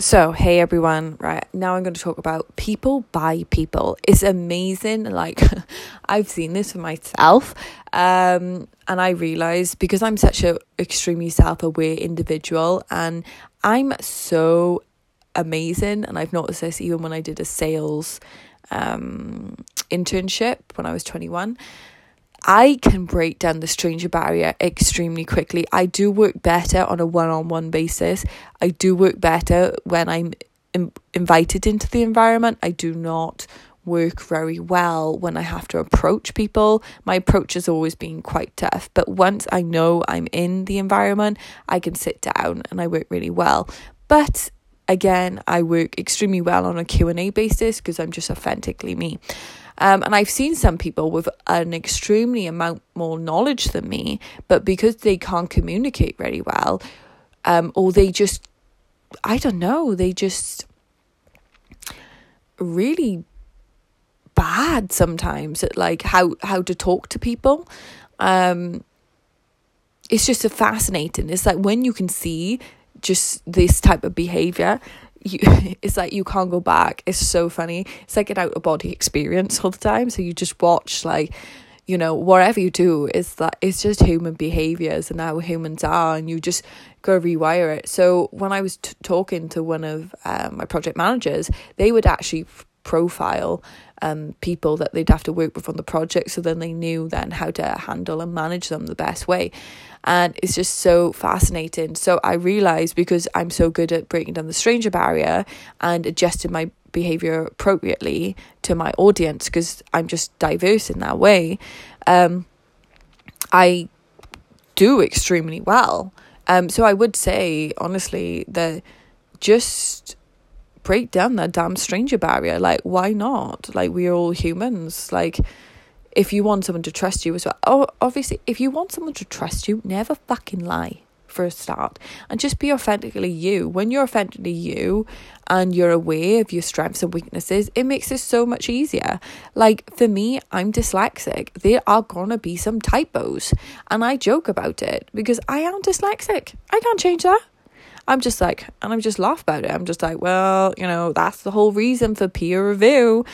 So, hey everyone, right now I'm going to talk about people buy people. It's amazing. Like, I've seen this for myself, um, and I realized because I'm such a extremely self aware individual, and I'm so amazing. And I've noticed this even when I did a sales um, internship when I was 21. I can break down the stranger barrier extremely quickly. I do work better on a one on one basis. I do work better when I'm Im- invited into the environment. I do not work very well when I have to approach people. My approach has always been quite tough, but once I know I'm in the environment, I can sit down and I work really well. But again, I work extremely well on a Q&A basis because I'm just authentically me. Um, and I've seen some people with an extremely amount more knowledge than me, but because they can't communicate very well, um, or they just, I don't know, they just really bad sometimes at like how how to talk to people. Um, it's just a fascinating. It's like when you can see just this type of behavior you it's like you can't go back. It's so funny. It's like an out of body experience all the time. So you just watch like you know whatever you do is that it's just human behaviors and how humans are and you just go rewire it. So when i was t- talking to one of um, my project managers they would actually f- profile um, people that they'd have to work with on the project so then they knew then how to handle and manage them the best way. And it's just so fascinating. So i realized because i'm so good at breaking down the stranger barrier and adjusting my behavior appropriately to my audience because i'm just diverse in that way um, i do extremely well. Um, so i would say honestly that just break down that damn stranger barrier. Like, why not? Like, we're all humans. Like, if you want someone to trust you as well, oh, obviously, if you want someone to trust you, never fucking lie for a start and just be authentically you. When you're authentically you and you're aware of your strengths and weaknesses, it makes it so much easier. Like for me, I'm dyslexic. There are gonna be some typos, and I joke about it because I am dyslexic. I can't change that. I'm just like, and I'm just laugh about it. I'm just like, well, you know, that's the whole reason for peer review.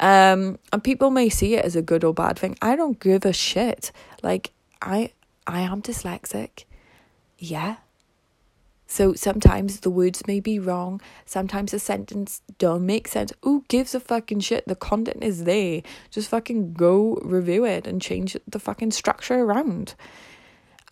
Um, and people may see it as a good or bad thing. I don't give a shit. Like, I, I am dyslexic. Yeah. So sometimes the words may be wrong. Sometimes the sentence don't make sense. Who gives a fucking shit? The content is there. Just fucking go review it and change the fucking structure around.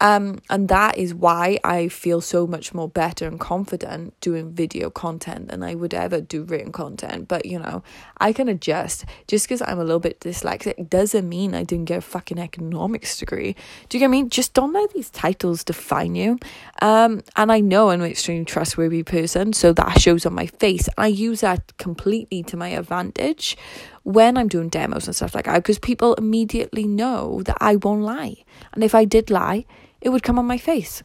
Um, and that is why I feel so much more better and confident doing video content than I would ever do written content. But you know, I can adjust. Just because I'm a little bit dyslexic doesn't mean I didn't get a fucking economics degree. Do you get me? Just don't let these titles define you. Um, and I know I'm an extremely trustworthy person, so that shows on my face. I use that completely to my advantage when I'm doing demos and stuff like that because people immediately know that I won't lie. And if I did lie, it would come on my face.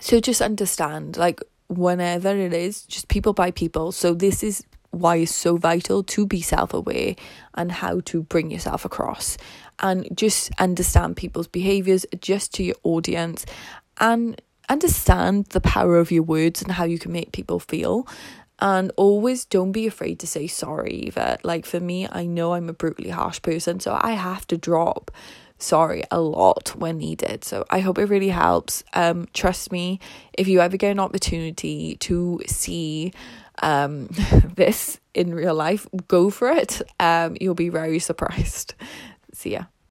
So just understand, like, whenever it is, just people buy people. So this is why it's so vital to be self aware and how to bring yourself across and just understand people's behaviors, adjust to your audience, and understand the power of your words and how you can make people feel. And always don't be afraid to say sorry, either. Like for me, I know I'm a brutally harsh person, so I have to drop sorry a lot when needed. So I hope it really helps. Um, trust me, if you ever get an opportunity to see um, this in real life, go for it. Um, you'll be very surprised. See ya.